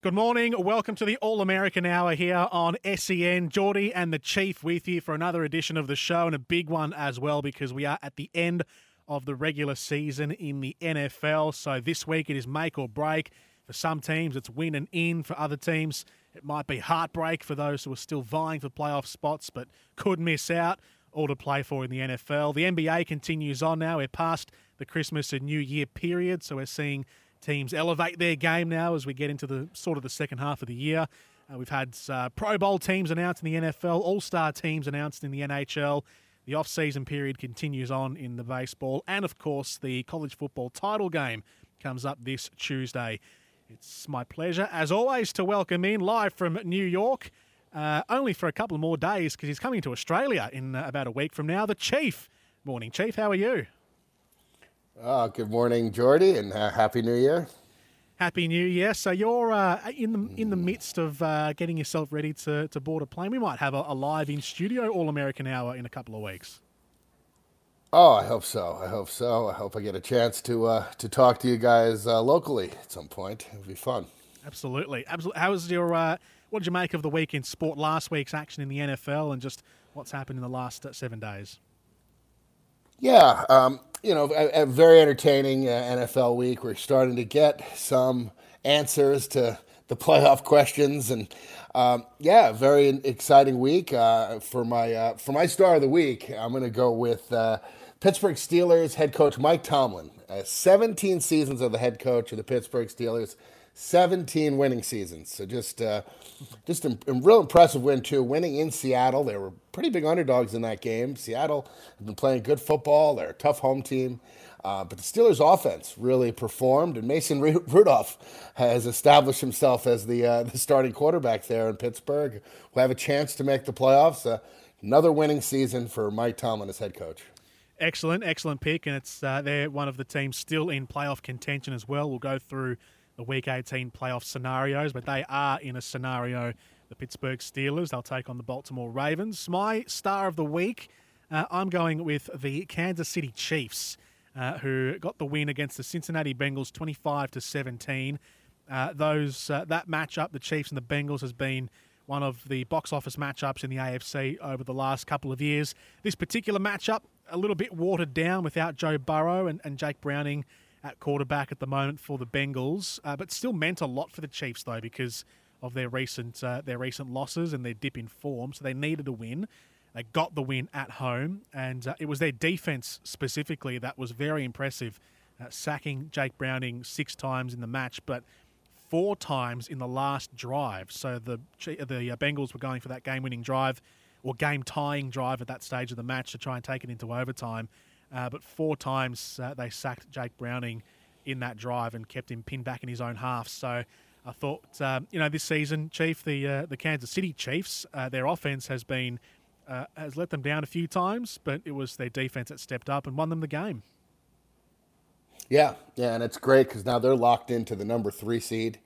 Good morning. Welcome to the All American Hour here on SEN. Jordy and the Chief with you for another edition of the show and a big one as well because we are at the end of the regular season in the NFL. So this week it is make or break. For some teams, it's win and in. For other teams, it might be heartbreak for those who are still vying for playoff spots but could miss out. All to play for in the NFL. The NBA continues on now. We're past the Christmas and New Year period, so we're seeing teams elevate their game now as we get into the sort of the second half of the year. Uh, we've had uh, Pro Bowl teams announced in the NFL, All Star teams announced in the NHL. The off season period continues on in the baseball, and of course, the college football title game comes up this Tuesday. It's my pleasure, as always, to welcome in live from New York, uh, only for a couple more days because he's coming to Australia in uh, about a week from now. The Chief. Morning, Chief. How are you? Oh, good morning, Jordy, and uh, happy New Year. Happy New Year! So you're uh, in the in the midst of uh, getting yourself ready to, to board a plane. We might have a, a live in studio All American Hour in a couple of weeks. Oh, I hope so. I hope so. I hope I get a chance to uh, to talk to you guys uh, locally at some point. It'll be fun. Absolutely, absolutely. How was your? Uh, what did you make of the week in sport? Last week's action in the NFL and just what's happened in the last uh, seven days. Yeah, um, you know, a, a very entertaining uh, NFL week. We're starting to get some answers to the playoff questions, and um, yeah, very exciting week uh, for my uh, for my star of the week. I'm going to go with uh, Pittsburgh Steelers head coach Mike Tomlin. Uh, 17 seasons of the head coach of the Pittsburgh Steelers. 17 winning seasons. So just uh, just a, real impressive win too. Winning in Seattle, they were pretty big underdogs in that game. Seattle have been playing good football. They're a tough home team. Uh, but the Steelers' offense really performed, and Mason Rudolph has established himself as the uh, the starting quarterback there in Pittsburgh. Will have a chance to make the playoffs. Uh, another winning season for Mike Tomlin as head coach. Excellent, excellent pick, and it's uh, they're one of the teams still in playoff contention as well. We'll go through the Week 18 playoff scenarios, but they are in a scenario the Pittsburgh Steelers. They'll take on the Baltimore Ravens. My star of the week, uh, I'm going with the Kansas City Chiefs, uh, who got the win against the Cincinnati Bengals 25 to 17. Uh, those uh, that matchup, the Chiefs and the Bengals, has been one of the box office matchups in the AFC over the last couple of years. This particular matchup, a little bit watered down without Joe Burrow and, and Jake Browning at quarterback at the moment for the Bengals, uh, but still meant a lot for the Chiefs though because of their recent uh, their recent losses and their dip in form. So they needed a win. They got the win at home, and uh, it was their defense specifically that was very impressive, uh, sacking Jake Browning six times in the match, but four times in the last drive. So the the uh, Bengals were going for that game-winning drive or game-tying drive at that stage of the match to try and take it into overtime. Uh, but four times uh, they sacked Jake Browning in that drive and kept him pinned back in his own half. So I thought, um, you know, this season, Chief, the uh, the Kansas City Chiefs, uh, their offense has been uh, has let them down a few times, but it was their defense that stepped up and won them the game. Yeah, yeah, and it's great because now they're locked into the number three seed.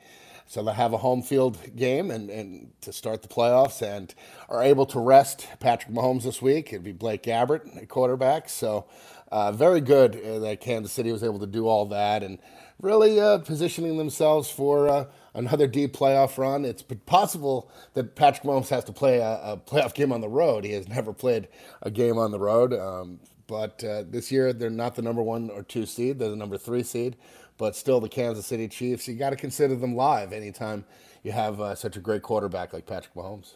So they have a home field game and, and to start the playoffs and are able to rest Patrick Mahomes this week. It'd be Blaine Gabbert quarterback. So uh, very good uh, that Kansas City was able to do all that and really uh, positioning themselves for uh, another deep playoff run. It's possible that Patrick Mahomes has to play a, a, playoff game on the road. He has never played a game on the road. Um, but uh, this year, they're not the number one or two seed, they're the number three seed but still the Kansas City Chiefs. You got to consider them live anytime you have uh, such a great quarterback like Patrick Mahomes.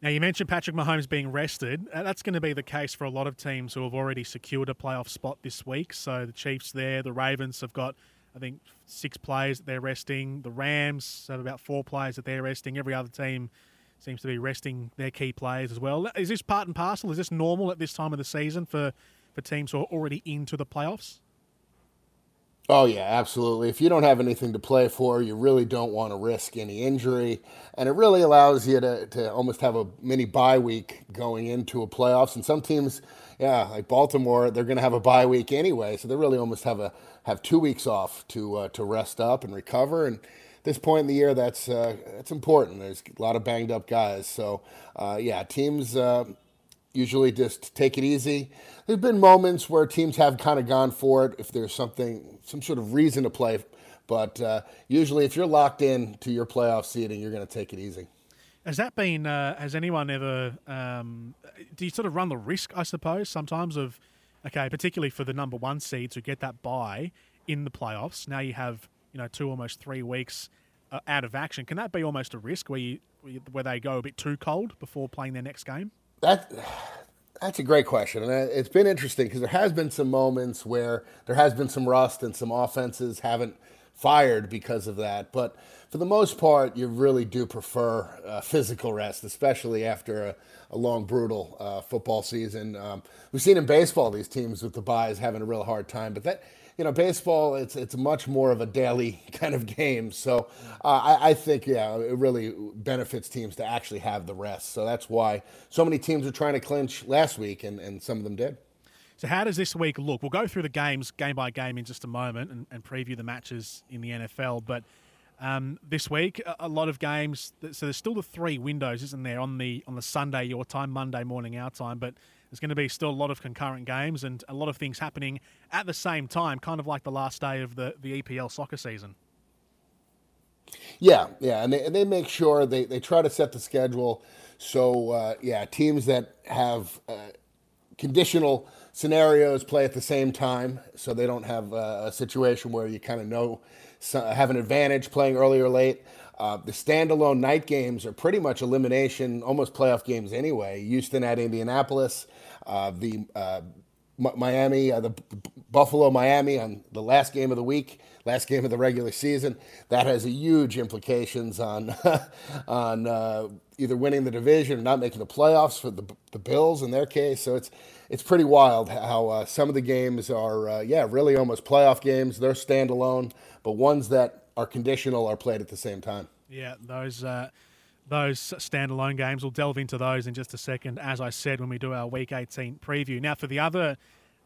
Now, you mentioned Patrick Mahomes being rested. Uh, that's going to be the case for a lot of teams who have already secured a playoff spot this week. So the Chiefs there, the Ravens have got, I think, six players that they're resting. The Rams have about four players that they're resting. Every other team seems to be resting their key players as well. Is this part and parcel? Is this normal at this time of the season for, for teams who are already into the playoffs? Oh, yeah, absolutely. If you don't have anything to play for, you really don't want to risk any injury. And it really allows you to, to almost have a mini bye week going into a playoffs. And some teams, yeah, like Baltimore, they're going to have a bye week anyway. So they really almost have a have two weeks off to uh, to rest up and recover. And this point in the year, that's uh, that's important. There's a lot of banged up guys. So, uh, yeah, teams uh, usually just take it easy. There's been moments where teams have kind of gone for it if there's something, some sort of reason to play But uh, usually, if you're locked in to your playoff seeding, you're going to take it easy. Has that been? Uh, has anyone ever? Um, do you sort of run the risk, I suppose, sometimes of, okay, particularly for the number one seeds who get that bye in the playoffs. Now you have you know two almost three weeks uh, out of action. Can that be almost a risk where you where they go a bit too cold before playing their next game? That that's a great question, and it's been interesting because there has been some moments where there has been some rust and some offenses haven't fired because of that. But for the most part, you really do prefer uh, physical rest, especially after a, a long, brutal uh, football season. Um, we've seen in baseball these teams with the byes having a real hard time, but that you know, baseball it's it's much more of a daily kind of game. So uh, I, I, think yeah, it really benefits teams to actually have the rest. So that's why so many teams are trying to clinch last week, and, and some of them did. So how does this week look? We'll go through the games game by game in just a moment and, and preview the matches in the NFL. But um, this week, a, a, lot of games. So there's still the three windows, isn't there? On the on the Sunday your time, Monday morning our time, but there's going to be still a lot of concurrent games and a lot of things happening at the same time, kind of like the last day of the, the EPL soccer season. Yeah, yeah, and they, and they make sure they, they try to set the schedule so, uh, yeah, teams that have uh, conditional scenarios play at the same time so they don't have uh, a situation where you kind of know have an advantage playing early or late. Uh, the standalone night games are pretty much elimination, almost playoff games anyway. Houston at Indianapolis, uh, the uh, Miami, uh, the Buffalo Miami on the last game of the week, last game of the regular season. That has a huge implications on on uh, either winning the division or not making the playoffs for the the Bills in their case. So it's it's pretty wild how uh, some of the games are yeah really almost playoff games. They're standalone, but ones that are conditional are played at the same time. Yeah, those uh, those standalone games. We'll delve into those in just a second. As I said when we do our Week 18 preview. Now, for the other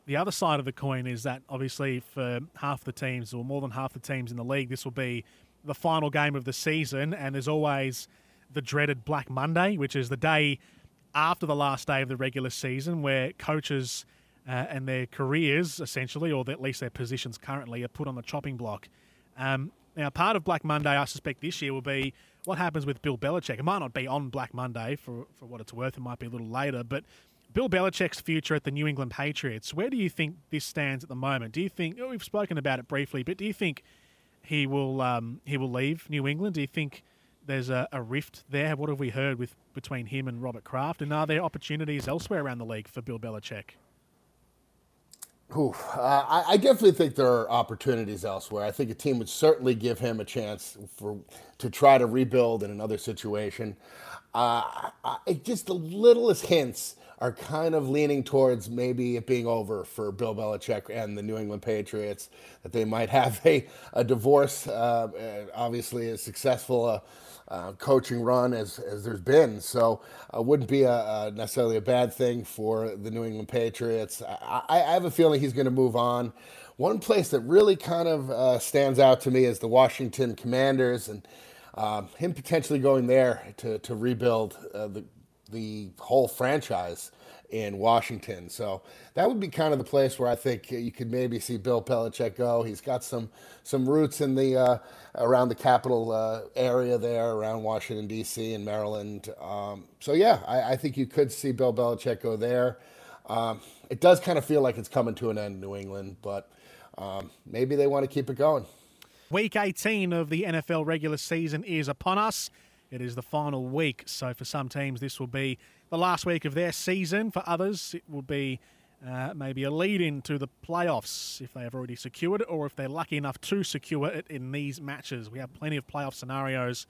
the other side of the coin is that obviously for half the teams or more than half the teams in the league, this will be the final game of the season, and there's always the dreaded Black Monday, which is the day after the last day of the regular season, where coaches uh, and their careers, essentially, or at least their positions currently, are put on the chopping block. Um, now, part of Black Monday, I suspect this year will be what happens with Bill Belichick. It might not be on Black Monday for, for what it's worth, it might be a little later, but Bill Belichick's future at the New England Patriots, where do you think this stands at the moment? Do you think, oh, we've spoken about it briefly, but do you think he will um, he will leave New England? Do you think there's a, a, rift there? What have we heard with between him and Robert Kraft? And are there opportunities elsewhere around the league for Bill Belichick? Oof. Uh, I, I, definitely think there are opportunities elsewhere. I think a team would certainly give him a chance for to try to rebuild in another situation. Uh, I, just the littlest hints are kind of leaning towards maybe it being over for Bill Belichick and the New England Patriots. That they might have a, a divorce. Uh, obviously, a successful uh, coaching run as, as there's been. So it uh, wouldn't be a, a, necessarily a bad thing for the New England Patriots. I, I have a feeling he's going to move on. One place that really kind of uh, stands out to me is the Washington Commanders and um, him potentially going there to, to rebuild uh, the, the whole franchise in Washington. So that would be kind of the place where I think you could maybe see Bill Belichick go. He's got some some roots in the uh, around the capital uh, area there, around Washington D.C. and Maryland. Um, so yeah, I, I, think you could see Bill Belichick go there. Um, it does kind of feel like it's coming to an end in New England, but um, maybe they want to keep it going. Week 18 of the NFL regular season is upon us. It is the final week, so for some teams, this will be the last week of their season. For others, it will be uh, maybe a lead in to the playoffs if they have already secured it, or if they're lucky enough to secure it in these matches. We have plenty of playoff scenarios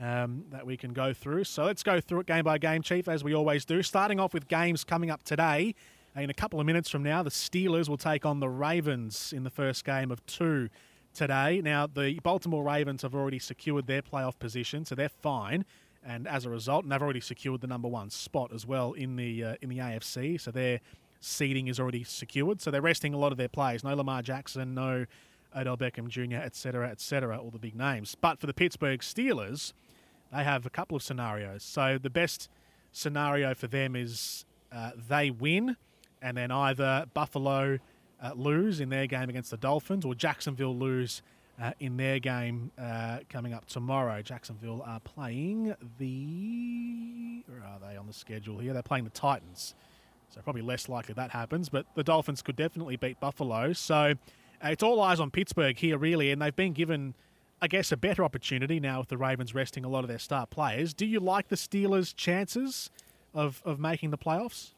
um, that we can go through. So let's go through it game by game, Chief, as we always do. Starting off with games coming up today. In a couple of minutes from now, the Steelers will take on the Ravens in the first game of two today. Now, the Baltimore Ravens have already secured their playoff position, so they're fine. And as a result, and they've already secured the number one spot as well in the uh, in the AFC. So their seeding is already secured. So they're resting a lot of their players. No Lamar Jackson, no Odell Beckham Jr., etc., etc., all the big names. But for the Pittsburgh Steelers, they have a couple of scenarios. So the best scenario for them is uh, they win, and then either Buffalo uh, lose in their game against the Dolphins, or Jacksonville lose uh, in their game uh, coming up tomorrow. Jacksonville are playing the. Where are they on the schedule here? They're playing the Titans. So probably less likely that happens, but the Dolphins could definitely beat Buffalo. So uh, it's all eyes on Pittsburgh here, really, and they've been given, I guess, a better opportunity now with the Ravens resting a lot of their star players. Do you like the Steelers' chances of, of making the playoffs?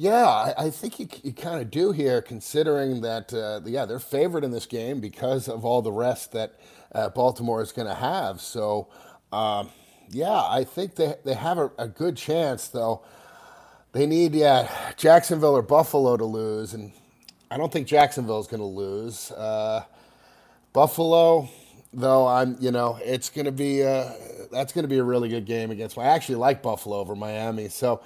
Yeah, I, I think you, you kind of do here, considering that, uh, yeah, they're favored in this game because of all the rest that uh, Baltimore is going to have. So, um, yeah, I think they, they have a, a, good chance, though. They need, yeah, Jacksonville or Buffalo to lose, and I don't think Jacksonville is going to lose. Uh, Buffalo, though, I'm, you know, it's going to be, uh, that's going to be a really good game against. I actually like Buffalo over Miami, so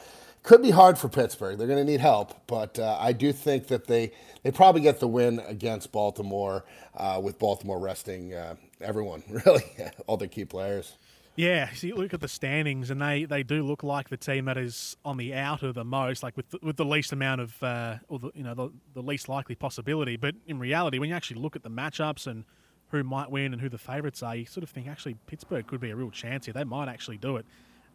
could be hard for Pittsburgh. They're going to need help, but uh, I do think that they they probably get the win against Baltimore uh, with Baltimore resting uh, everyone, really, all their key players. Yeah, you look at the standings, and they, they do look like the team that is on the outer the most, like with the, with the least amount of, uh, or the, you know, the, the least likely possibility. But in reality, when you actually look at the matchups and who might win and who the favourites are, you sort of think actually Pittsburgh could be a real chance here. They might actually do it.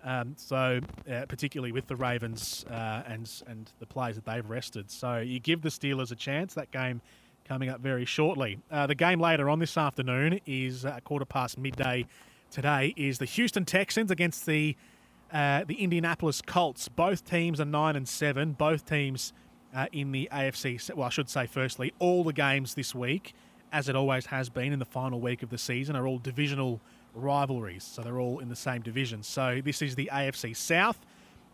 Um, so, uh, particularly with the Ravens uh, and and the players that they've rested, so you give the Steelers a chance. That game coming up very shortly. Uh, the game later on this afternoon is a quarter past midday. Today is the Houston Texans against the uh, the Indianapolis Colts. Both teams are nine and seven. Both teams uh, in the AFC. Well, I should say firstly, all the games this week, as it always has been in the final week of the season, are all divisional rivalries. So they're all in the same division. So this is the AFC South.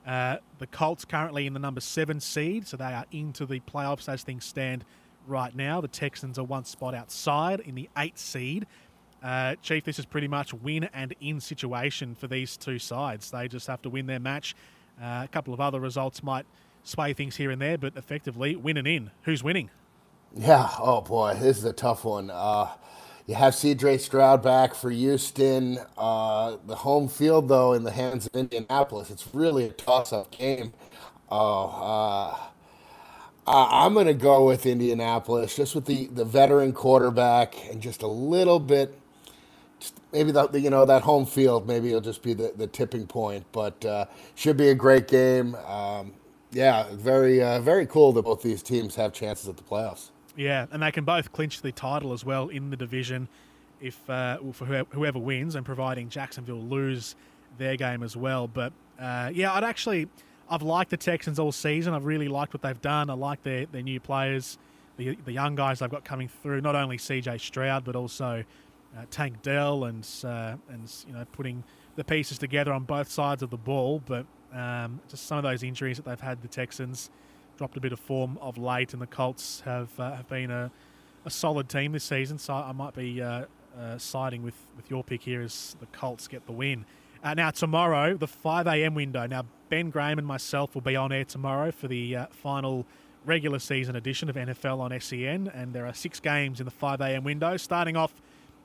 Uh, the Colts currently in the number seven seed, so they are into the playoffs as things stand right now. The Texans are one spot outside in the eight seed. Uh, Chief, this is pretty much win and in situation for these two sides. They just have to win their match. Uh, a couple of other results might sway things here and there, but effectively win and in. Who's winning? Yeah. Oh boy, this is a tough one. Uh, you have CJ Stroud back for Houston. Uh, the home field, though, in the hands of Indianapolis, it's really a toss up game. Oh, uh, I'm going to go with Indianapolis just with the, the veteran quarterback and just a little bit. Just maybe the, you know that home field maybe it'll just be the, the tipping point, but uh, should be a great game. Um, yeah, very uh, very cool that both these teams have chances at the playoffs. Yeah, and they can both clinch the title as well in the division if uh, for whoever wins, and providing Jacksonville lose their game as well. But uh, yeah, I'd actually I've liked the Texans all season. I've really liked what they've done. I like their their new players, the the young guys they've got coming through. Not only C.J. Stroud, but also uh, Tank Dell and uh, and you know putting the pieces together on both sides of the ball. But um, just some of those injuries that they've had, the Texans dropped a bit of form of late, and the Colts have uh, have been a, a solid team this season. So I might be uh, uh, siding with, with your pick here as the Colts get the win. Uh, now tomorrow, the 5 a.m. window. Now Ben Graham and myself will be on air tomorrow for the uh, final regular season edition of NFL on SEN, and there are six games in the 5 a.m. window, starting off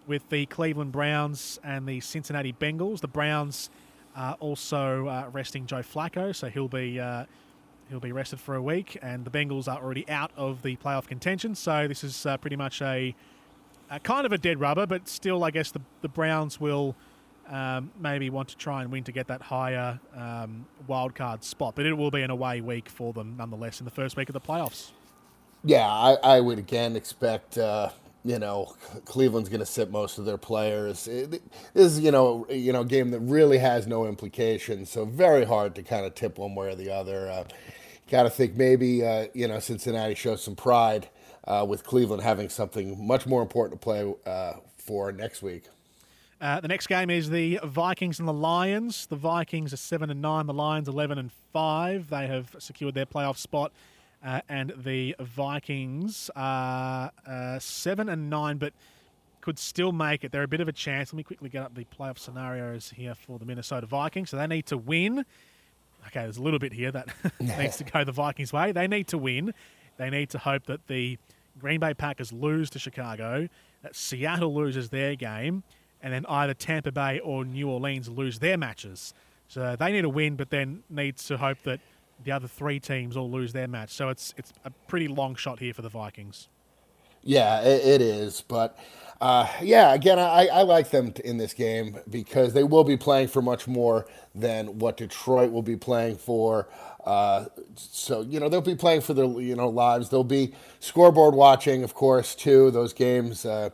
with the Cleveland Browns and the Cincinnati Bengals. The Browns are also uh, resting Joe Flacco, so he'll be he'll be rested for a week, and the Bengals are already out of the playoff contention. So this is uh, pretty much a, a, kind of a dead rubber, but still, I guess the the Browns will um, maybe want to try and win to get that higher um, wild card spot. But it will be an away week for them nonetheless in the first week of the playoffs. Yeah, I, I would again expect. Uh, you know, Cleveland's going to sit most of their players. It, this is, you know, you know, game that really has no implications, so very hard to kind of tip one way or the other. Uh, got to think maybe uh, you know Cincinnati shows some pride uh, with Cleveland having something much more important to play uh, for next week. Uh, the next game is the Vikings and the Lions. The Vikings are seven and nine. The Lions eleven and five. They have secured their playoff spot, uh, and the Vikings are uh, seven and nine, but could still make it. They're a bit of a chance. Let me quickly get up the playoff scenarios here for the Minnesota Vikings. So they need to win okay, there's a little bit here that needs to go the Vikings' way. They need to win. They need to hope that the Green Bay Packers lose to Chicago, that Seattle loses their game, and then either Tampa Bay or New Orleans lose their matches. So they need to win, but then need to hope that the other three teams all lose their match. So it's it's a pretty long shot here for the Vikings. Yeah, it, it is. But uh, yeah, again, I, I like them in this game because they will be playing for much more than what Detroit will be playing for. Uh, so you know they'll be playing for their you know lives. They'll be scoreboard watching, of course, too. Those games uh,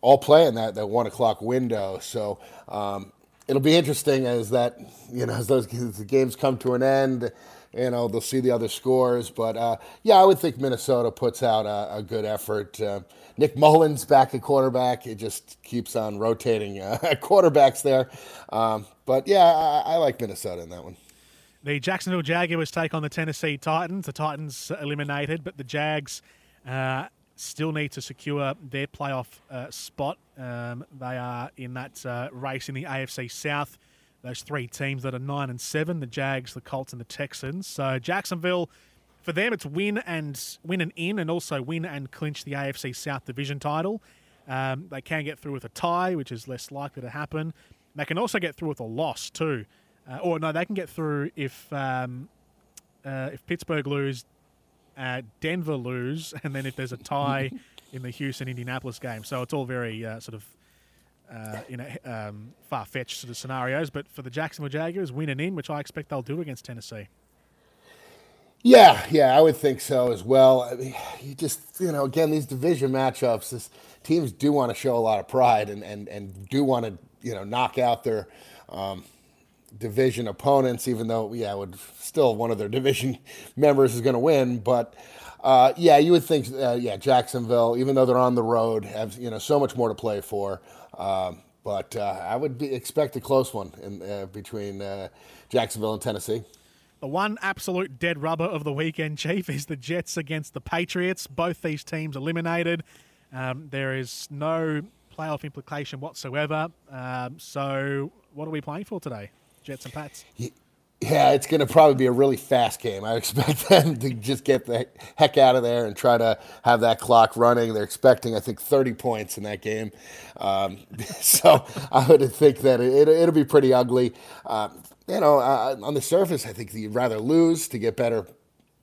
all play in that that one o'clock window. So um, it'll be interesting as that you know as those as the games come to an end. You know they'll see the other scores, but uh, yeah, I would think Minnesota puts out a, a good effort. Uh, Nick Mullens back at quarterback. It just keeps on rotating uh, quarterbacks there. Um, but yeah, I, I like Minnesota in that one. The Jacksonville Jaguars take on the Tennessee Titans. The Titans eliminated, but the Jags uh, still need to secure their playoff uh, spot. Um, they are in that uh, race in the AFC South. Those three teams that are nine and seven: the Jags, the Colts, and the Texans. So Jacksonville, for them, it's win and win and in, and also win and clinch the AFC South division title. Um, they can get through with a tie, which is less likely to happen. They can also get through with a loss too. Uh, or no, they can get through if um, uh, if Pittsburgh lose, uh, Denver lose, and then if there's a tie in the Houston Indianapolis game. So it's all very uh, sort of uh, you know um, far fetched sort of scenarios. But for the Jacksonville Jaguars, win and in, which I expect they'll do against Tennessee. Yeah, yeah, I would think so as well. I mean, you just, you know, again, these division matchups, this, teams do want to show a lot of pride and, and, and do want to, you know, knock out their, um, division opponents, even though, yeah, would still one of their division members is going to win. But uh, yeah, you would think, uh, yeah, Jacksonville, even though they're on the road, have you know so much more to play for. Um, but uh, I would be, expect a close one in, uh, between uh, Jacksonville and Tennessee. The one absolute dead rubber of the weekend, Chief, is the Jets against the Patriots. Both these teams eliminated. Um, there is no playoff implication whatsoever. Um, so, what are we playing for today? Jets and Pats. Yeah, it's going to probably be a really fast game. I expect them to just get the heck out of there and try to have that clock running. They're expecting, I think, 30 points in that game. Um, so I would think that it, will be pretty ugly. Um, you know, uh, on the surface, I think you'd rather lose to get better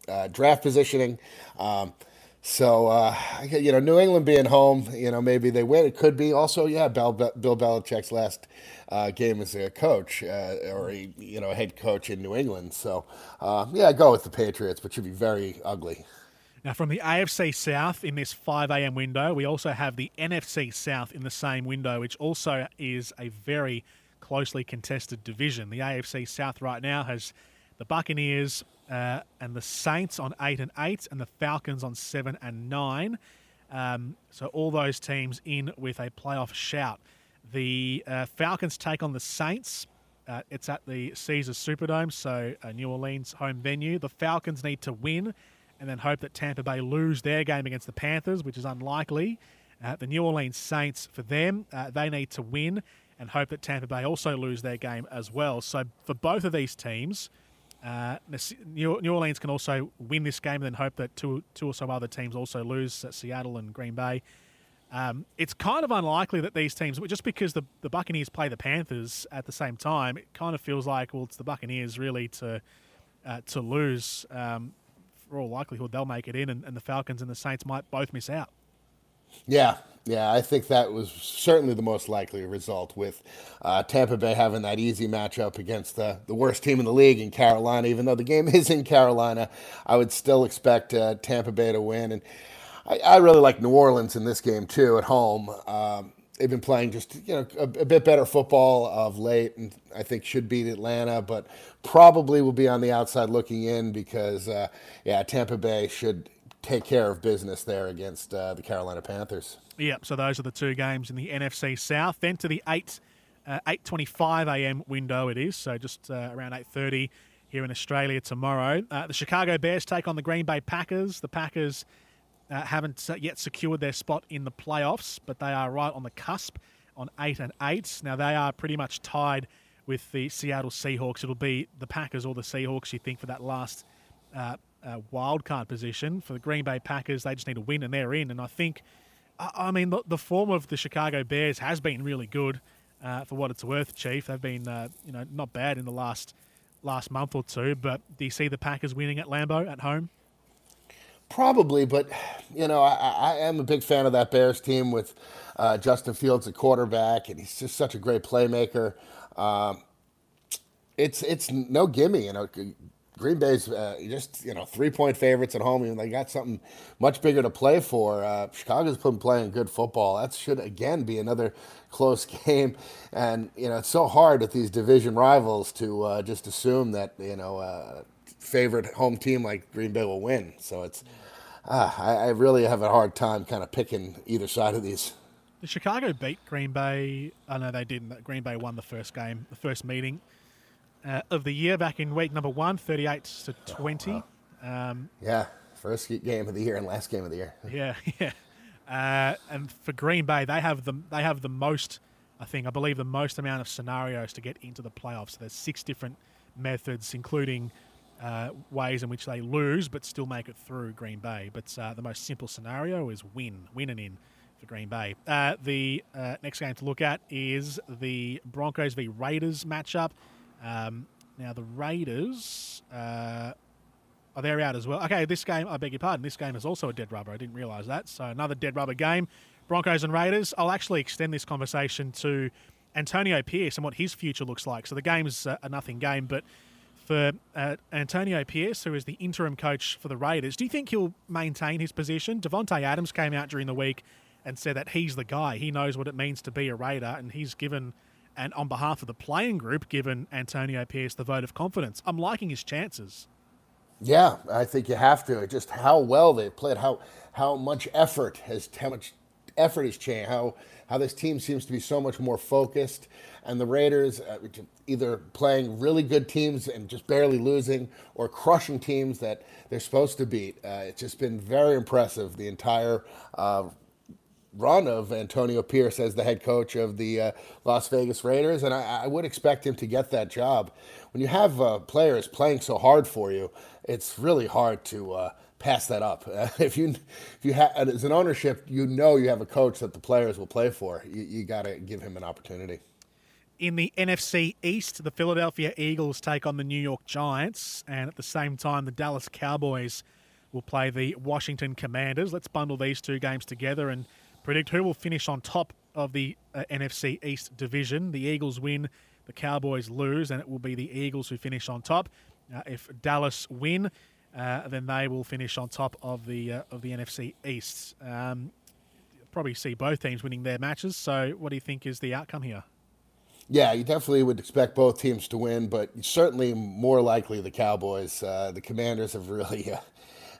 uh, draft positioning. Um, so, uh, you know, New England being home, you know, maybe they win. It could be also, yeah, Bill, Bill Belichick's last uh, game as a coach uh, or a, you know, head coach in New England. So, uh, yeah, go with the Patriots, but should be very ugly. Now, from the AFC South in this 5 a.m. window, we also have the NFC South in the same window, which also is a very closely contested division. The AFC South right now has the Buccaneers uh, and the Saints on eight and eight, and the Falcons on seven and nine. Um, so all those teams in with a playoff shout. The uh, Falcons take on the Saints. Uh, it's at the Caesars Superdome, so New Orleans home venue. The Falcons need to win and then hope that Tampa Bay lose their game against the Panthers, which is unlikely. Uh, the New Orleans Saints, for them, uh, they need to win and hope that Tampa Bay also lose their game as well. So for both of these teams, uh, New Orleans can also win this game and then hope that two, two or so other teams also lose, uh, Seattle and Green Bay. Um, it's kind of unlikely that these teams, just because the, the Buccaneers play the Panthers at the same time, it kind of feels like, well, it's the Buccaneers really to uh, to lose. Um, for all likelihood, they'll make it in, and, and the Falcons and the Saints might both miss out. Yeah, yeah, I think that was certainly the most likely result with uh, Tampa Bay having that easy matchup against the, the worst team in the league in Carolina. Even though the game is in Carolina, I would still expect uh, Tampa Bay to win. And I, I, really like New Orleans in this game, too, at home. Um, they've been playing just you know a, a, bit better football of late, and I think should beat Atlanta, but probably will be on the outside looking in because uh, yeah, Tampa Bay should take care of business there against uh, the Carolina Panthers. Yep. So those are the two games in the NFC South. Then to the eight uh, eight twenty five a.m. window it is. So just uh, around eight thirty here in Australia tomorrow. Uh, the Chicago Bears take on the Green Bay Packers. The Packers uh, haven't yet secured their spot in the playoffs, but they are right on the cusp on eight and eight. Now they are pretty much tied with the Seattle Seahawks. It'll be the Packers or the Seahawks, you think, for that last uh, uh, wild card position for the Green Bay Packers. They just need to win, and they're in. And I think, I, mean, the, the, form of the Chicago Bears has been really good uh, for what it's worth. Chief, they've been uh, you know not bad in the last last month or two. But do you see the Packers winning at Lambeau at home? Probably, but you know, I, I am a big fan of that Bears team with uh, Justin Fields at quarterback, and he's just such a great playmaker. Um, it's it's no gimme, you know. Green Bay's uh, just you know three point favorites at home, and they got something much bigger to play for. Uh, Chicago's been playing good football. That should again be another close game, and you know it's so hard with these division rivals to uh, just assume that you know uh, favorite home team like Green Bay will win. So it's uh, I, I really have a hard time kind of picking either side of these. Did Chicago beat Green Bay? I know they didn't. Green Bay won the first game, the first meeting uh, of the year back in week number one, 38 to 20. Um, yeah, first game of the year and last game of the year. yeah, yeah. Uh, and for Green Bay, they have the they have the most, I think, I believe, the most amount of scenarios to get into the playoffs. So there's six different methods, including uh, ways in which they lose but still make it through Green Bay. But uh, the most simple scenario is win, win and in for Green Bay. Uh, the uh, next game to look at is the Broncos v Raiders matchup. Um, now the Raiders uh, are they're out as well. Okay, this game I beg your pardon. This game is also a dead rubber. I didn't realise that. So another dead rubber game. Broncos and Raiders. I'll actually extend this conversation to Antonio Pierce and what his future looks like. So the game's a nothing game, but for uh, Antonio Pierce, who is the interim coach for the Raiders, do you think he'll maintain his position? Davante Adams came out during the week and said that he's the guy. He knows what it means to be a Raider, and he's given and on behalf of the playing group, given Antonio Pierce the vote of confidence. I'm liking his chances. Yeah, I think you have to. Just how well they've played, how how much effort has how much effort has changed, how how this team seems to be so much more focused, and the Raiders uh, either playing really good teams and just barely losing, or crushing teams that they're supposed to beat. Uh, it's just been very impressive the entire uh, run of Antonio Pierce as the head coach of the uh, Las Vegas Raiders, and I, I, would expect him to get that job. When you have uh, players playing so hard for you, it's really hard to uh, pass that up. if you if you have as an ownership, you know you have a coach that the players will play for. You, you got to give him an opportunity. In the NFC East, the Philadelphia Eagles take on the New York Giants, and at the same time, the Dallas Cowboys will play the Washington Commanders. Let's bundle these two games together and predict who will finish on top of the uh, NFC East division. The Eagles win, the Cowboys lose, and it will be the Eagles who finish on top. Uh, if Dallas win, uh, then they will finish on top of the uh, of the NFC East. Um, probably see both teams winning their matches. So, what do you think is the outcome here? Yeah, you definitely would expect both teams to win, but certainly more likely the Cowboys. Uh, the Commanders have really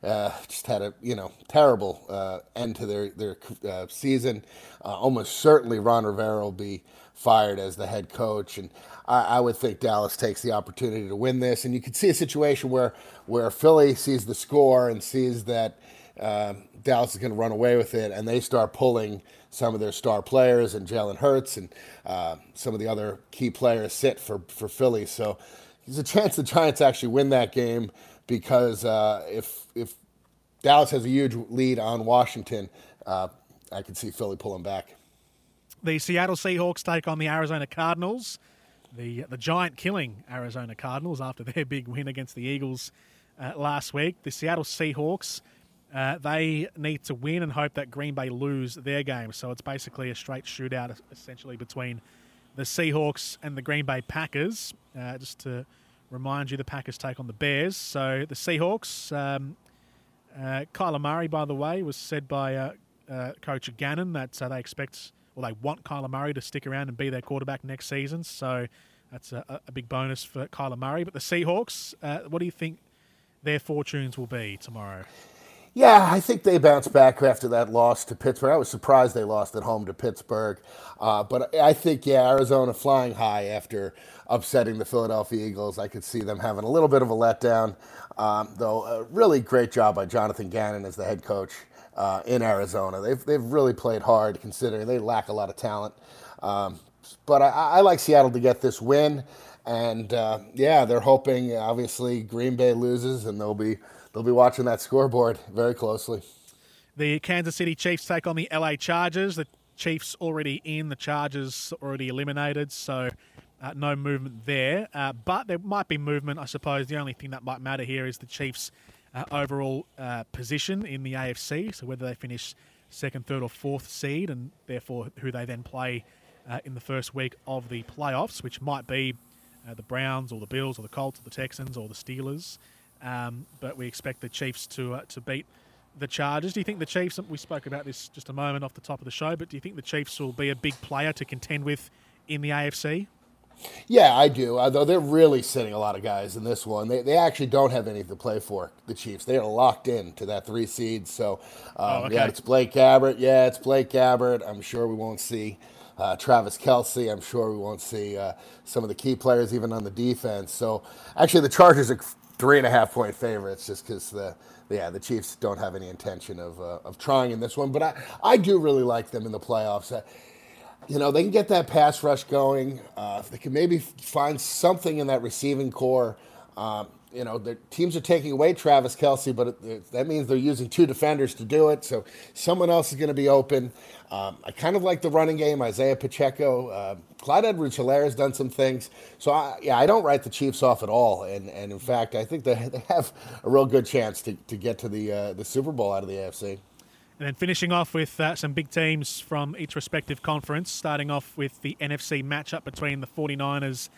uh, just had a you know terrible uh, end to their their uh, season. Uh, almost certainly, Ron Rivera will be fired as the head coach, and I, I, would think Dallas takes the opportunity to win this. And you could see a situation where where Philly sees the score and sees that. Uh, Dallas is going to run away with it, and they start pulling some of their star players, and Jalen Hurts and uh, some of the other key players sit for, for Philly. So there's a chance the Giants actually win that game because uh, if if Dallas has a huge lead on Washington, uh, I could see Philly pulling back. The Seattle Seahawks take on the Arizona Cardinals. The the giant killing Arizona Cardinals after their big win against the Eagles uh, last week. The Seattle Seahawks. Uh, they need to win and hope that Green Bay lose their game. So it's basically a straight shootout, essentially, between the Seahawks and the Green Bay Packers. Uh, just to remind you, the Packers take on the Bears. So the Seahawks, um, uh, Kyler Murray, by the way, was said by uh, uh, Coach Gannon that uh, they expect, or they want Kyler Murray to stick around and be their quarterback next season. So that's a, a big bonus for Kyler Murray. But the Seahawks, uh, what do you think their fortunes will be tomorrow? Yeah, I think they bounced back after that loss to Pittsburgh. I was surprised they lost at home to Pittsburgh. Uh, but I think, yeah, Arizona flying high after upsetting the Philadelphia Eagles. I could see them having a little bit of a letdown. Um, though, a really great job by Jonathan Gannon as the head coach uh, in Arizona. They've, they've really played hard considering they lack a lot of talent. Um, but I, I, like Seattle to get this win. And uh, yeah, they're hoping, obviously, Green Bay loses and they'll be they'll be watching that scoreboard very closely. The Kansas City Chiefs take on the LA Chargers. The Chiefs already in, the Chargers already eliminated, so uh, no movement there. Uh, but there might be movement, I suppose. The only thing that might matter here is the Chiefs uh, overall uh, position in the AFC. So whether they finish second, third, or fourth seed, and therefore who they then play uh, in the first week of the playoffs, which might be uh, the Browns or the Bills or the Colts or the Texans or the Steelers. Um, but we expect the Chiefs to uh, to beat the Chargers. Do you think the Chiefs? We spoke about this just a moment off the top of the show, but do you think the Chiefs will be a big player to contend with in the AFC? Yeah, I do. Although they're really sitting a lot of guys in this one. They, they actually don't have anything to play for, the Chiefs. They are locked in to that three seed. So, um, oh, okay. yeah, it's Blaine Gabbert. Yeah, it's Blaine Gabbert. I'm sure we won't see uh, Travis Kelce. I'm sure we won't see uh, some of the key players even on the defense. So, actually, the Chargers are three and a half point favorites just because the yeah, the Chiefs don't have any intention of, uh, of trying in this one, but I, I do really like them in the playoffs. Uh, you know, they can get that pass rush going. Uh, they can maybe find something in that receiving corps. Um, you know, the teams are taking away Travis Kelce, but it, it, that means they're using two defenders to do it. So someone else is going to be open. Um, I kind of like the running game. Isaiah Pacheco, uh, Clyde Edwards-Helaire has done some things. So I, yeah, I don't write the Chiefs off at all. And and in fact, I think they, they have a real good chance to, to get to the uh, the Super Bowl out of the AFC. And then finishing off with uh, some big teams from each respective conference, starting off with the NFC matchup between the 49ers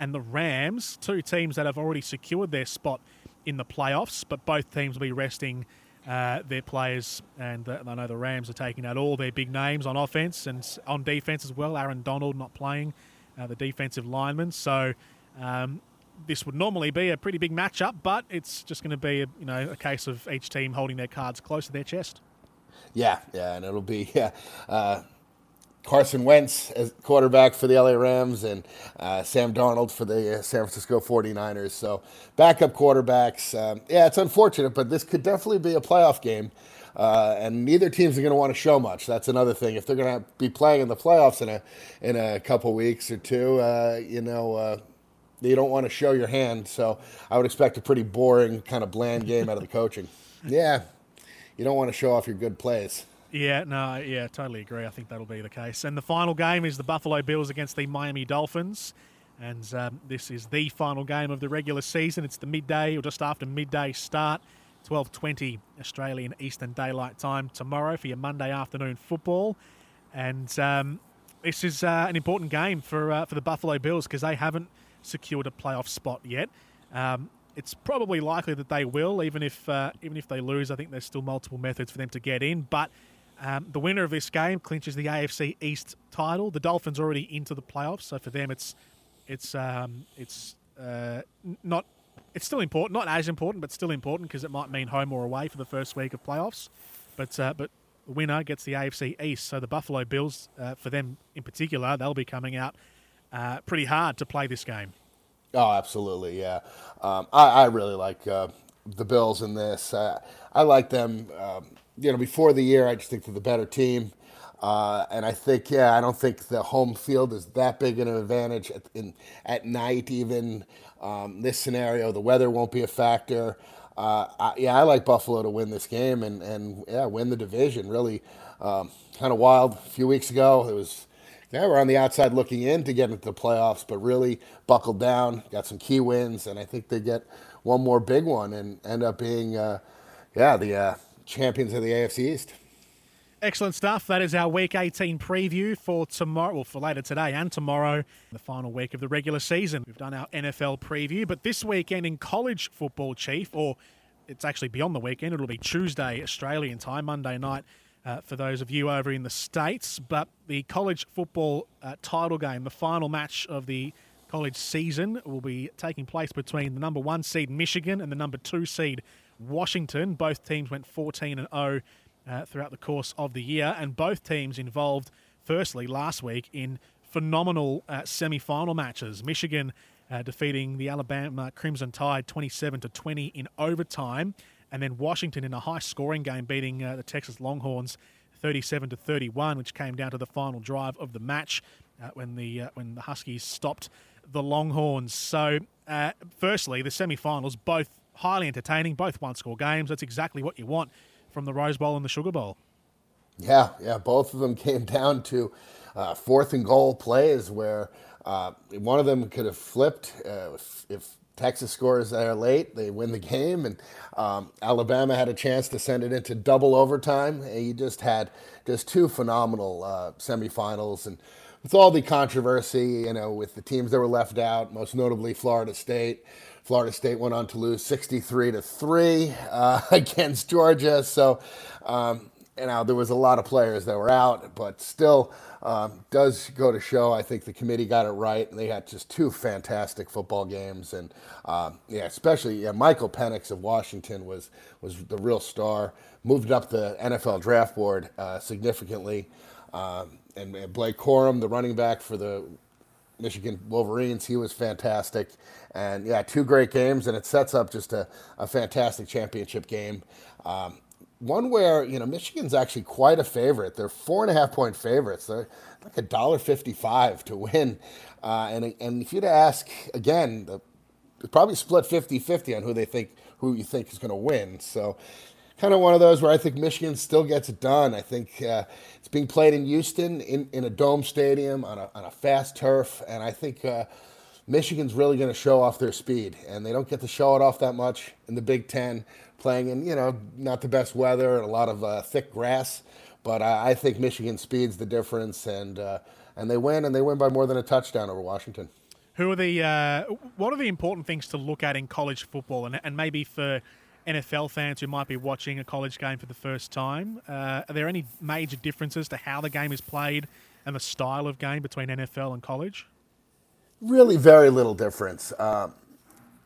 and the Rams, two teams that have already secured their spot in the playoffs, but both teams will be resting uh, their players. And uh, I know the Rams are taking out all their big names on offense and on defense as well. Aaron Donald not playing, uh, the defensive lineman. So um, this would normally be a pretty big matchup, but it's just going to be a, you know a case of each team holding their cards close to their chest. Yeah, yeah, and it'll be yeah, uh, Carson Wentz as quarterback for the LA Rams and uh, Sam Darnold for the uh, San Francisco 49ers. So backup quarterbacks. Um, yeah, it's unfortunate, but this could definitely be a playoff game. Uh, and neither teams are going to want to show much. That's another thing. If they're going to be playing in the playoffs in a in a couple weeks or two, uh, you know, uh, you don't want to show your hand. So I would expect a pretty boring, kind of bland game out of the coaching. Yeah, you don't want to show off your good plays. Yeah, no, yeah, totally agree. I think that'll be the case. And the final game is the Buffalo Bills against the Miami Dolphins. And um, this is the final game of the regular season. It's the midday or just after midday start, 12:20 Australian Eastern Daylight Time tomorrow for your Monday afternoon football. And um, this is uh, an important game for uh, for the Buffalo Bills because they haven't secured a playoff spot yet. Um, it's probably likely that they will, even if uh, even if they lose. I think there's still multiple methods for them to get in. But um, the winner of this game clinches the AFC East title. The Dolphins already into the playoffs, so for them, it's it's um, it's uh, not it's still important, not as important, but still important because it might mean home or away for the first week of playoffs. But uh, but the winner gets the AFC East. So the Buffalo Bills, uh, for them in particular, they'll be coming out uh, pretty hard to play this game. Oh, absolutely, yeah. Um, I, I, really like uh, the Bills in this. Uh, I like them. Um, you know, before the year, I just think they're the better team. Uh, and I think, yeah, I don't think the home field is that big an advantage at, in, at night, even. Um, this scenario, the weather won't be a factor. Uh, I, yeah, I like Buffalo to win this game and, and yeah, win the division. Really um, kind of wild a few weeks ago. It was yeah, we're on the outside looking in to get into the playoffs, but really buckled down, got some key wins, and I think they get one more big one and end up being, uh, yeah, the uh, champions of the AFC East. Excellent stuff. That is our Week 18 preview for tomorrow, well, for later today and tomorrow, the final week of the regular season. We've done our NFL preview, but this weekend in college football, Chief, or it's actually beyond the weekend, it'll be Tuesday, Australian time, Monday night uh, for those of you over in the States. But the college football uh, title game, the final match of the college season, will be taking place between the number one seed Michigan and the number two seed Washington. Both teams went 14 and 0 uh, throughout the course of the year, and both teams involved, firstly, last week in phenomenal uh, semi final matches. Michigan. Uh, defeating the Alabama Crimson Tide 27 to 20 in overtime, and then Washington in a high scoring game beating uh, the Texas Longhorns 37 to 31, which came down to the final drive of the match uh, when the uh, when the Huskies stopped the Longhorns. So, firstly, the semi-finals both highly entertaining, both one-score games. That's exactly what you want from the Rose Bowl and the Sugar Bowl. Yeah, yeah, both of them came down to uh, fourth and goal plays where uh, one of them could have flipped if, if Texas scores there late. They win the game, and um, Alabama had a chance to send it into double overtime. And you just had just two phenomenal uh, semifinals, and with all the controversy, you know, with the teams that were left out, most notably Florida State. Florida State went on to lose 63 to three uh, against Georgia. So, um, you know, there was a lot of players that were out, but still um, does go to show. I think the committee got it right, and they had just two fantastic football games. And um, yeah, especially yeah, Michael Penix of Washington was was the real star. Moved up the NFL draft board uh, significantly. Um, and, and Blake Corum, the running back for the Michigan Wolverines. He was fantastic. And yeah, two great games, and it sets up just a, a fantastic championship game. Um, one where, you know, Michigan's actually quite a favorite. They're four and a half point favorites. They're like a dollar fifty-five to win. Uh, and, and if you'd ask, again, the, probably split 50-50 on who they think, who you think is going to win. So kind of one of those where I think Michigan still gets it done. I think uh, it's being played in Houston in, in a dome stadium on a, on a fast turf, and I think uh, Michigan's really going to show off their speed, and they don't get to show it off that much in the Big Ten, playing in you know not the best weather and a lot of uh, thick grass. But I think Michigan speed's the difference, and uh, and they win, and they win by more than a touchdown over Washington. Who are the uh, what are the important things to look at in college football, and and maybe for NFL fans who might be watching a college game for the first time, uh, are there any major differences to how the game is played and the style of game between NFL and college? Really, very little difference. Um,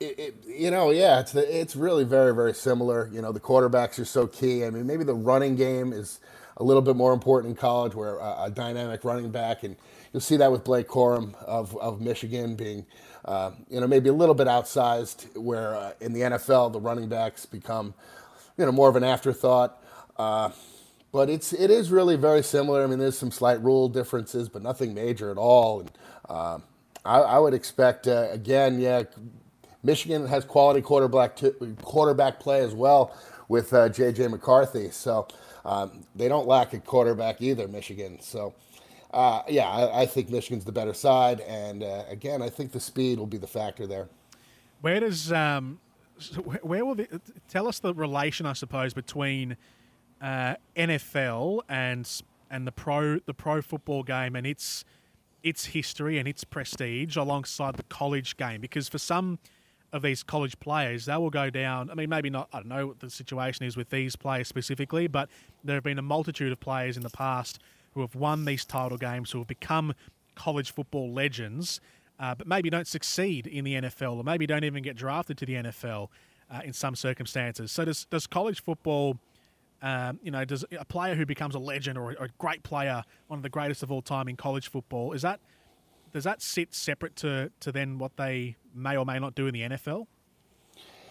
it, it, you know, yeah, it's it's really very very similar. You know, the quarterbacks are so key. I mean, maybe the running game is a little bit more important in college, where a, dynamic running back, and you'll see that with Blake Corum of of Michigan being uh, you know, maybe a little bit outsized, where uh, in the NFL the running backs become, you know, more of an afterthought. Uh, but it's it is really very similar. I mean, there's some slight rule differences, but nothing major at all. And uh, I, I, would expect uh, again, yeah, Michigan has quality quarterback quarterback play as well with J.J. McCarthy, so um, they don't lack a quarterback either. Michigan, so uh, yeah, I, I, think Michigan's the better side, and uh, again, I think the speed will be the factor there. Where does um, where will the, tell us the relation, I suppose, between uh, NFL and and the pro the pro football game and its its history and its prestige alongside the college game? Because for some of these college players, they will go down. I mean, maybe not. I don't know what the situation is with these players specifically, but there have been a multitude of players in the past who have won these title games, who have become college football legends, uh, but maybe don't succeed in the NFL, or maybe don't even get drafted to the NFL uh, in some circumstances. So does does college football? Um, you know, does a player who becomes a legend or a, great player, one of the greatest of all time in college football, is that does that sit separate to to then what they may or may not do in the NFL?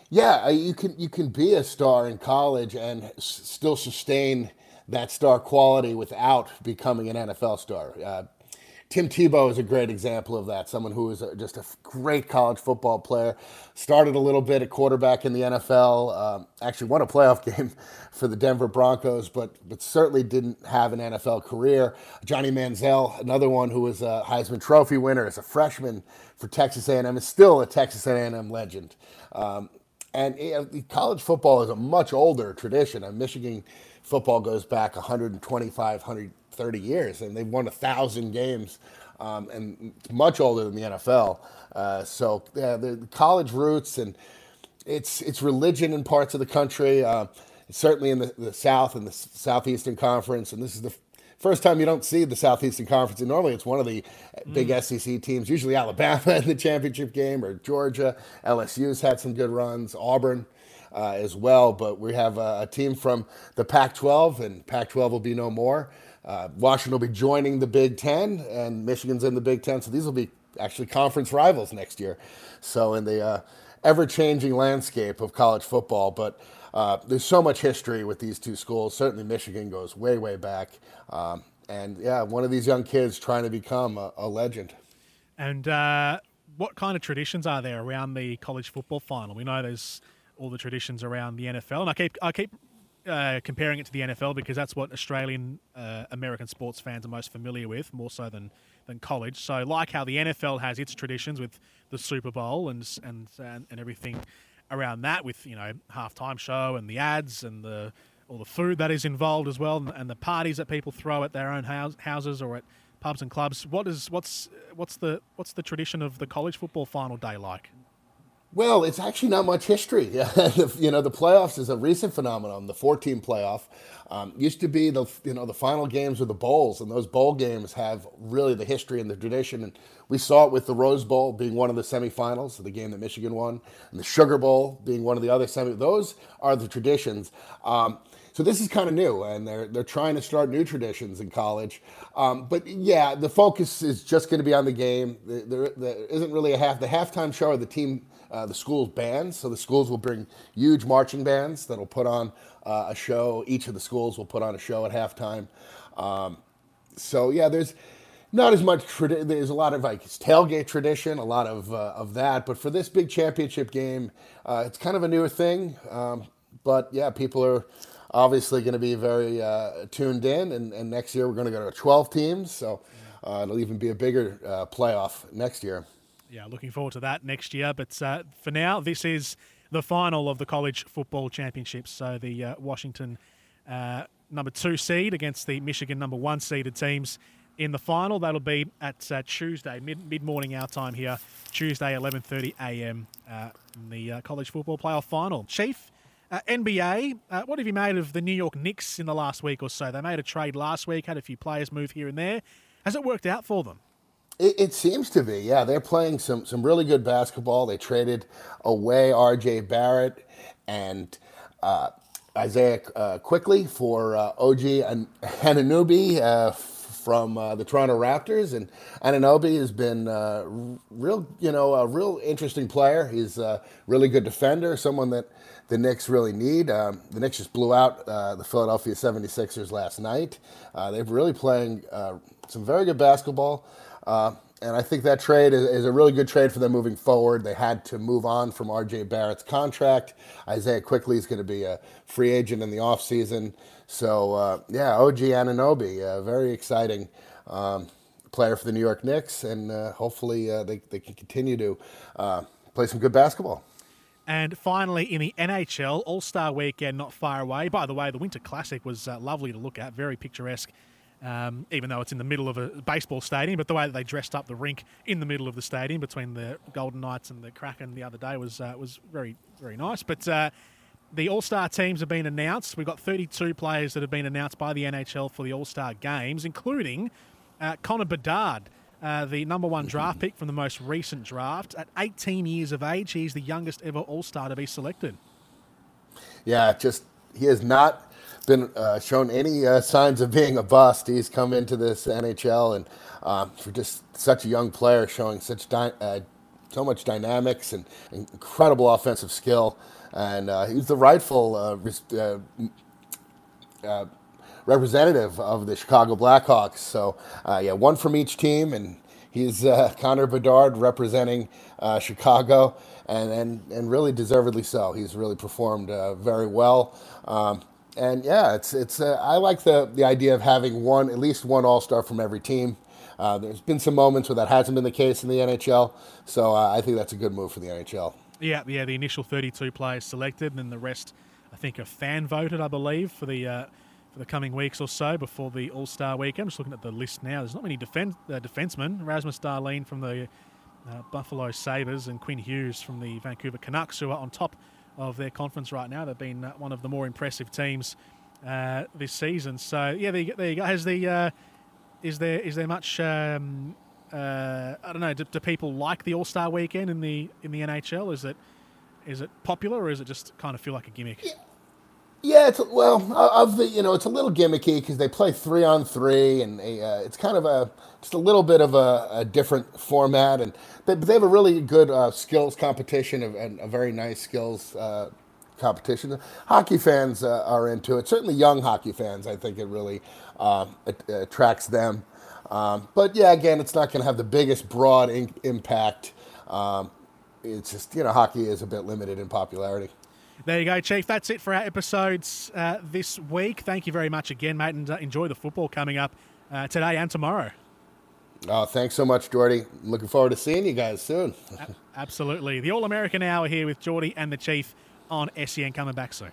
Yeah, you can you can be a star in college and s- still sustain that star quality without becoming an NFL star. Uh, Tim Tebow is a great example of that. Someone who is a, just a great college football player. Started a little bit at quarterback in the NFL. Um, actually won a playoff game for the Denver Broncos, but but certainly didn't have an NFL career. Johnny Manziel, another one who was a Heisman Trophy winner as a freshman for Texas A&M, is still a Texas A&M legend. Um, and you college football is a much older tradition. And Michigan football goes back 125, 130 years, and they've won a thousand games, um, and it's much older than the NFL. Uh, so yeah, the college roots and it's it's religion in parts of the country. Uh, certainly in the, the South and the Southeastern Conference, and this is the first time you don't see the Southeastern Conference. And normally it's one of the big mm. SEC teams, usually Alabama in the championship game or Georgia. LSU's had some good runs. Auburn uh, as well. But we have a, a team from the Pac 12, and Pac 12 will be no more. Uh, Washington will be joining the Big Ten, and Michigan's in the Big Ten. So these will be actually conference rivals next year. So in the uh, ever changing landscape of college football, but uh, there's so much history with these two schools. Certainly, Michigan goes way, way back. Um, and yeah, one of these young kids trying to become a, a legend. And uh, what kind of traditions are there around the college football final? We know there's all the traditions around the NFL. And I keep I keep uh, comparing it to the NFL because that's what Australian uh, American sports fans are most familiar with, more so than than college. So, like how the NFL has its traditions with the Super Bowl and and and, and everything around that, with you know halftime show and the ads and the all the food that is involved as well, and, and the parties that people throw at their own house, houses or at pubs and clubs. What is what's what's the what's the tradition of the college football final day like? Well, it's actually not much history. you know, the playoffs is a recent phenomenon. The 14 playoff um, used to be the you know the final games of the bowls, and those bowl games have really the history and the tradition. And we saw it with the Rose Bowl being one of the semifinals, the game that Michigan won, and the Sugar Bowl being one of the other semi. Those are the traditions. Um, so this is kind of new, and they're they're trying to start new traditions in college. Um, but yeah, the focus is just going to be on the game. There, there isn't really a half the halftime show or the team uh, the school's bands. So the schools will bring huge marching bands that'll put on uh, a show. Each of the schools will put on a show at halftime. Um, so yeah, there's not as much. Tradi- there's a lot of like tailgate tradition, a lot of uh, of that. But for this big championship game, uh, it's kind of a newer thing. Um, but yeah, people are obviously going to be very uh, tuned in. And, and, next year we're going to go to 12 teams, so uh, it'll even be a bigger playoff next year yeah, looking forward to that next year. But uh, for now, this is the final of the college football championships. So the uh, Washington uh, number two seed against the Michigan number one seeded teams in the final. That'll be at uh, Tuesday, mid morning our time here, Tuesday, 11:30 a.m. Uh, in the uh, college football playoff final. Chief. NBA, what have you made of the New York Knicks in the last week or so? They made a trade last week, had a few players move here and there. Has it worked out for them? It, it, seems to be, yeah. They're playing some some really good basketball. They traded away R.J. Barrett and uh, Isaiah uh, Quickley for uh, OG and Anunoby uh, from uh, the Toronto Raptors, and Anunoby has been uh, real, you know, a real interesting player. He's a really good defender, someone that the Knicks really need. Um, the Knicks just blew out uh, the Philadelphia 76ers last night. They're really playing some very good basketball. Uh, and I think that trade is, is, a really good trade for them moving forward. They had to move on from RJ Barrett's contract. Isaiah Quickley is going to be a free agent in the offseason. So, uh, yeah, OG Anunoby, a very exciting um, player for the New York Knicks. And uh, hopefully uh, they, they can continue to uh, play some good basketball. And finally, in the NHL, All Star Weekend not far away. By the way, the Winter Classic was uh, lovely to look at, very picturesque um, even though it's in the middle of a baseball stadium. But the way that they dressed up the rink in the middle of the stadium between the Golden Knights and the Kraken the other day was uh, was very very nice. But uh, the All Star teams have been announced. We've got 32 players that have been announced by the NHL for the All Star games, including uh, Connor Bedard. Uh, the number one draft pick from the most recent draft. At 18 years of age, he's the youngest ever All Star to be selected. Yeah, just he is not been uh, shown any uh, signs of being a bust. He's come into this NHL and uh, for just such a young player, showing such uh, so much dynamics and incredible offensive skill, and uh, he's the rightful uh, representative of the Chicago Blackhawks. So yeah, one from each team, and he's Connor Bedard representing Chicago. And, and, and really deservedly so. He's really performed very well. Um, and yeah, it's it's. Uh, I like the the idea of having one at least one All Star from every team. Uh, there's been some moments where that hasn't been the case in the NHL, so uh, I think that's a good move for the NHL. Yeah, yeah. The initial 32 players selected, and then the rest, I think, are fan voted. I believe for the uh, for the coming weeks or so before the All Star weekend. I'm just looking at the list now. There's not many defense uh, defensemen. Rasmus Dahlin from the uh, Buffalo Sabres and Quinn Hughes from the Vancouver Canucks, who are on top of their conference right now. They've been uh, one of the more impressive teams uh, this season. So yeah, there you, there you go. Has the uh, is there is there much um, uh, I don't know. Do, do, people like the All Star Weekend in the in the NHL? Is it is it popular or is it just kind of feel like a gimmick? Yeah. Yeah, it's well of the you know it's a little gimmicky because they play three on three and a, uh, it's kind of a just a little bit of a, a different format and they, they have a really good uh, skills competition and a very nice skills uh, competition. Hockey fans uh, are into it. Certainly, young hockey fans. I think it really uh, it, attracts them. Um, but yeah, again, it's not going to have the biggest broad in- impact. Um, it's just you know hockey is a bit limited in popularity. There you go, Chief. That's it for our episodes uh, this week. Thank you very much again, mate, and uh, enjoy the football coming up uh, today and tomorrow. Oh, thanks so much, Jordy. Looking forward to seeing you guys soon. Absolutely. The All American Hour here with Jordy and the Chief on SEN coming back soon.